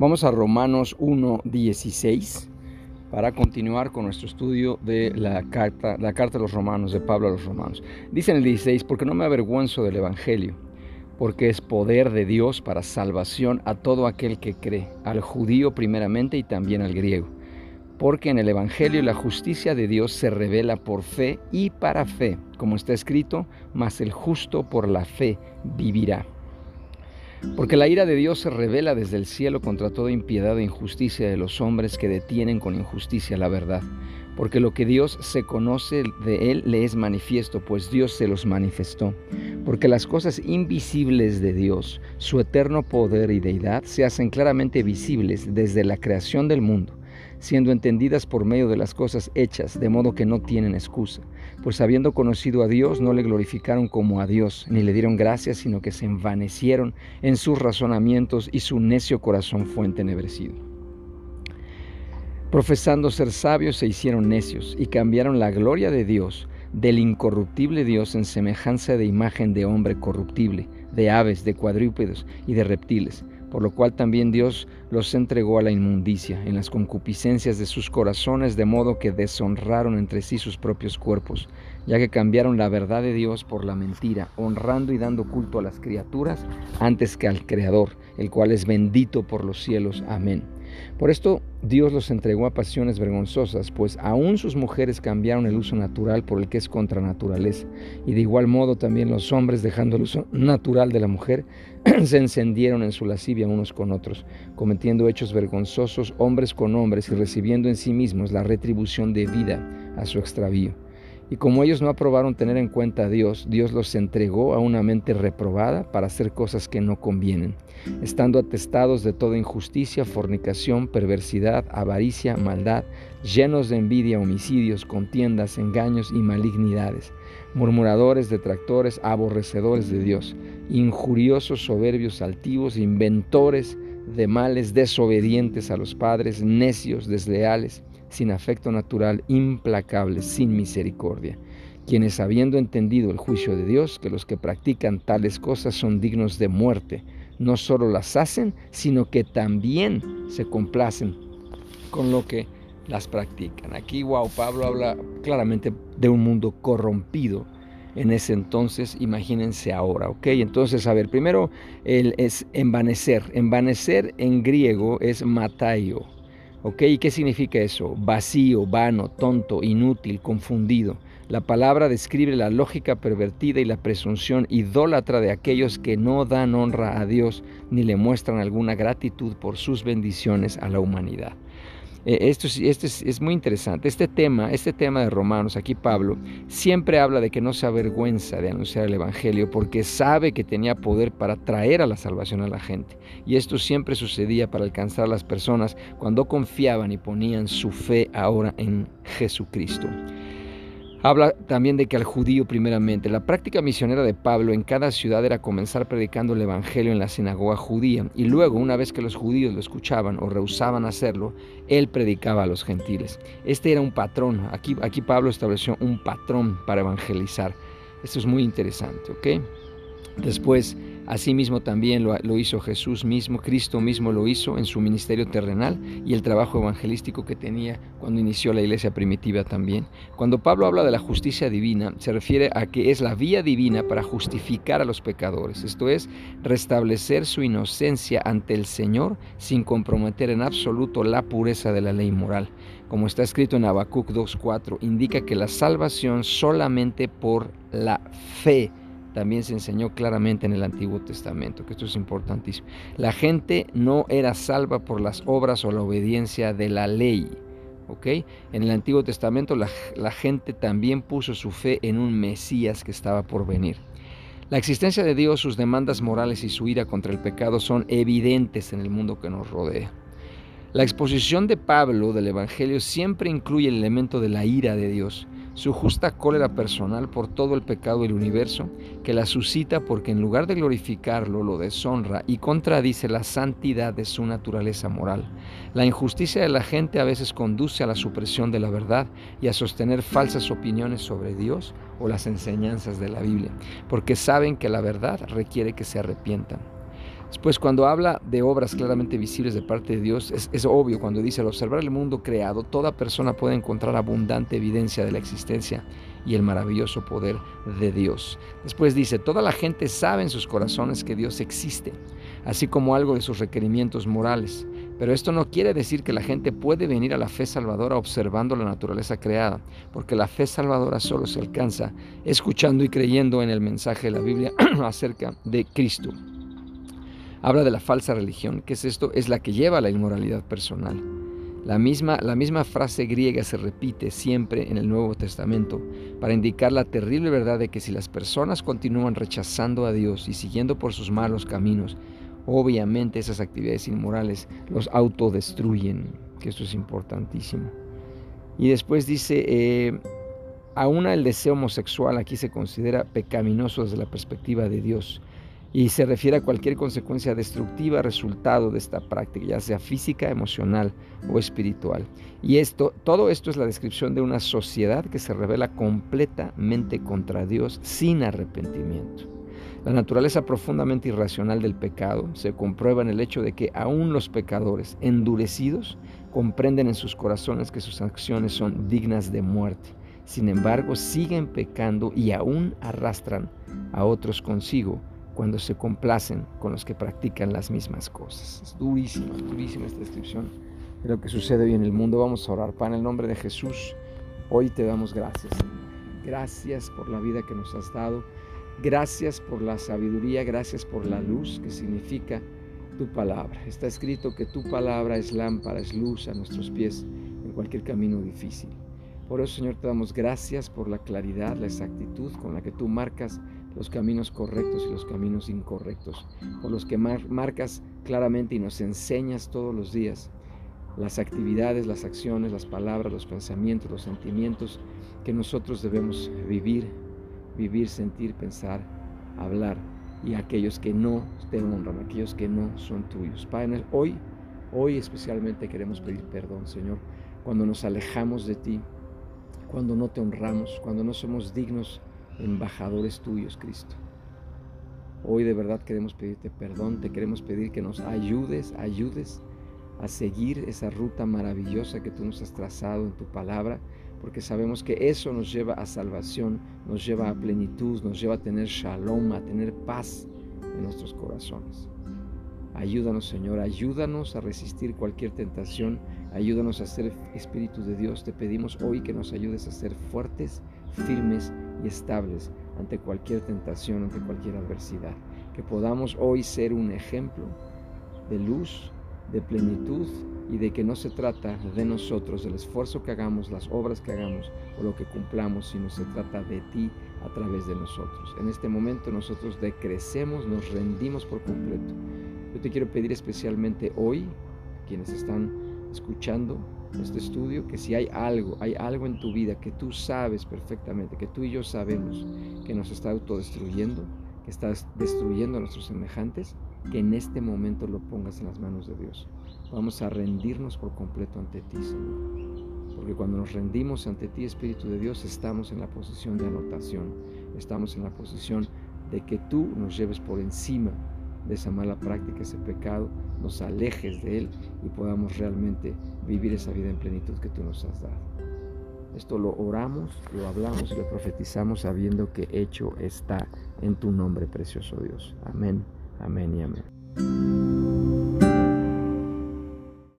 Vamos a Romanos 1.16 para continuar con nuestro estudio de la carta, la carta de los romanos, de Pablo a los romanos. Dice en el 16, porque no me avergüenzo del Evangelio, porque es poder de Dios para salvación a todo aquel que cree, al judío primeramente y también al griego. Porque en el Evangelio la justicia de Dios se revela por fe y para fe, como está escrito, mas el justo por la fe vivirá. Porque la ira de Dios se revela desde el cielo contra toda impiedad e injusticia de los hombres que detienen con injusticia la verdad. Porque lo que Dios se conoce de Él le es manifiesto, pues Dios se los manifestó. Porque las cosas invisibles de Dios, su eterno poder y deidad, se hacen claramente visibles desde la creación del mundo siendo entendidas por medio de las cosas hechas, de modo que no tienen excusa. Pues habiendo conocido a Dios, no le glorificaron como a Dios, ni le dieron gracias, sino que se envanecieron en sus razonamientos y su necio corazón fue entenebrecido. Profesando ser sabios, se hicieron necios y cambiaron la gloria de Dios, del incorruptible Dios, en semejanza de imagen de hombre corruptible, de aves, de cuadrúpedos y de reptiles por lo cual también Dios los entregó a la inmundicia en las concupiscencias de sus corazones, de modo que deshonraron entre sí sus propios cuerpos, ya que cambiaron la verdad de Dios por la mentira, honrando y dando culto a las criaturas antes que al Creador, el cual es bendito por los cielos. Amén. Por esto Dios los entregó a pasiones vergonzosas, pues aún sus mujeres cambiaron el uso natural por el que es contra naturaleza, y de igual modo también los hombres, dejando el uso natural de la mujer, se encendieron en su lascivia unos con otros, cometiendo hechos vergonzosos hombres con hombres y recibiendo en sí mismos la retribución debida a su extravío. Y como ellos no aprobaron tener en cuenta a Dios, Dios los entregó a una mente reprobada para hacer cosas que no convienen, estando atestados de toda injusticia, fornicación, perversidad, avaricia, maldad, llenos de envidia, homicidios, contiendas, engaños y malignidades, murmuradores, detractores, aborrecedores de Dios, injuriosos, soberbios, altivos, inventores de males, desobedientes a los padres, necios, desleales sin afecto natural, implacable, sin misericordia, quienes habiendo entendido el juicio de Dios, que los que practican tales cosas son dignos de muerte, no solo las hacen, sino que también se complacen con lo que las practican. Aquí, wow, Pablo habla claramente de un mundo corrompido en ese entonces, imagínense ahora, ¿ok? Entonces, a ver, primero el, es envanecer. Envanecer en griego es mataio, ¿Ok? ¿Y qué significa eso? Vacío, vano, tonto, inútil, confundido. La palabra describe la lógica pervertida y la presunción idólatra de aquellos que no dan honra a Dios ni le muestran alguna gratitud por sus bendiciones a la humanidad. Eh, esto, es, muy interesante. Este tema, este tema de Romanos, aquí Pablo, siempre habla de que no se avergüenza de anunciar el Evangelio porque sabe que tenía poder para traer a la salvación a la gente. Y esto siempre sucedía para alcanzar a las personas cuando confiaban y ponían su fe ahora en Jesucristo. Habla también de que al judío primeramente, la práctica misionera de Pablo en cada ciudad era comenzar predicando el Evangelio en la sinagoga judía y luego, una vez que los judíos lo escuchaban o rehusaban hacerlo, él predicaba a los gentiles. Este era un patrón, aquí, aquí Pablo estableció un patrón para evangelizar. Esto es muy interesante, ¿ok? Después, Asimismo también lo, hizo Jesús mismo, Cristo mismo lo hizo en su ministerio terrenal y el trabajo evangelístico que tenía cuando inició la iglesia primitiva también. Cuando Pablo habla de la justicia divina, se refiere a que es la vía divina para justificar a los pecadores, esto es, restablecer su inocencia ante el Señor sin comprometer en absoluto la pureza de la ley moral. Como está escrito en Habacuc 2.4, indica que la salvación solamente por la fe también se enseñó claramente en el Antiguo Testamento, que esto es importantísimo. La gente no era salva por las obras o la obediencia de la ley. ¿ok? En el Antiguo Testamento la, la gente también puso su fe en un Mesías que estaba por venir. La existencia de Dios, sus demandas morales y su ira contra el pecado son evidentes en el mundo que nos rodea. La exposición de Pablo del Evangelio siempre incluye el elemento de la ira de Dios, su justa cólera personal por todo el pecado del universo, que la suscita porque en lugar de glorificarlo lo deshonra y contradice la santidad de su naturaleza moral. La injusticia de la gente a veces conduce a la supresión de la verdad y a sostener falsas opiniones sobre Dios o las enseñanzas de la Biblia, porque saben que la verdad requiere que se arrepientan. Después, cuando habla de obras claramente visibles de parte de Dios, es, obvio cuando dice, al observar el mundo creado, toda persona puede encontrar abundante evidencia de la existencia y el maravilloso poder de Dios. Después dice, toda la gente sabe en sus corazones que Dios existe, así como algo de sus requerimientos morales. Pero esto no quiere decir que la gente puede venir a la fe salvadora observando la naturaleza creada, porque la fe salvadora solo se alcanza escuchando y creyendo en el mensaje de la Biblia acerca de Cristo. Habla de la falsa religión, que es esto, es la que lleva a la inmoralidad personal. La misma, la misma frase griega se repite siempre en el Nuevo Testamento para indicar la terrible verdad de que si las personas continúan rechazando a Dios y siguiendo por sus malos caminos, obviamente esas actividades inmorales los autodestruyen, que esto es importantísimo. Y después dice, eh, aún el deseo homosexual aquí se considera pecaminoso desde la perspectiva de Dios y se refiere a cualquier consecuencia destructiva resultado de esta práctica, ya sea física, emocional o espiritual. Y esto, todo esto es la descripción de una sociedad que se revela completamente contra Dios sin arrepentimiento. La naturaleza profundamente irracional del pecado se comprueba en el hecho de que aún los pecadores endurecidos comprenden en sus corazones que sus acciones son dignas de muerte. Sin embargo, siguen pecando y aún arrastran a otros consigo cuando se complacen con los que practican las mismas cosas. Es durísima, durísima esta descripción de lo que sucede hoy en el mundo. Vamos a orar. Para el nombre de Jesús, hoy te damos gracias, Gracias por la vida que nos has dado. Gracias por la sabiduría, gracias por la luz que significa tu palabra. Está escrito que tu palabra es lámpara, es luz a nuestros pies en cualquier camino difícil. Por eso, Señor, te damos gracias por la claridad, la exactitud con la que tú marcas los caminos correctos y los caminos incorrectos, por los que marcas claramente y nos enseñas todos los días las actividades, las acciones, las palabras, los pensamientos, los sentimientos que nosotros debemos vivir, vivir, sentir, pensar, hablar, y aquellos que no te honran, aquellos que no son tuyos. Padre, hoy, hoy especialmente queremos pedir perdón, Señor, cuando nos alejamos de ti, cuando no te honramos, cuando no somos dignos embajadores tuyos, Cristo. Hoy de verdad queremos pedirte perdón, te queremos pedir que nos ayudes, ayudes a seguir esa ruta maravillosa que tú nos has trazado en tu palabra, porque sabemos que eso nos lleva a salvación, nos lleva a plenitud, nos lleva a tener shalom, a tener paz en nuestros corazones. Ayúdanos, Señor, ayúdanos a resistir cualquier tentación, ayúdanos a ser Espíritu de Dios. Te pedimos hoy que nos ayudes a ser fuertes, firmes y estables ante cualquier tentación, ante cualquier adversidad. Que podamos hoy ser un ejemplo de luz, de plenitud y de que no se trata de nosotros, del esfuerzo que hagamos, las obras que hagamos o lo que cumplamos, sino se trata de ti a través de nosotros. En este momento nosotros decrecemos, nos rendimos por completo. Yo te quiero pedir especialmente hoy, quienes están escuchando, este estudio que si hay algo, hay algo en tu vida que tú sabes perfectamente, que tú y yo sabemos que nos está autodestruyendo, que estás destruyendo a nuestros semejantes, que en este momento lo pongas en las manos de Dios. Vamos a rendirnos por completo ante ti, Señor. Porque cuando nos rendimos ante ti, Espíritu de Dios, estamos en la posición de anotación, estamos en la posición de que tú nos lleves por encima de esa mala práctica, ese pecado, nos alejes de él y podamos realmente vivir esa vida en plenitud que tú nos has dado. Esto lo oramos, lo hablamos y lo profetizamos sabiendo que hecho está en tu nombre, precioso Dios. Amén, amén y amén.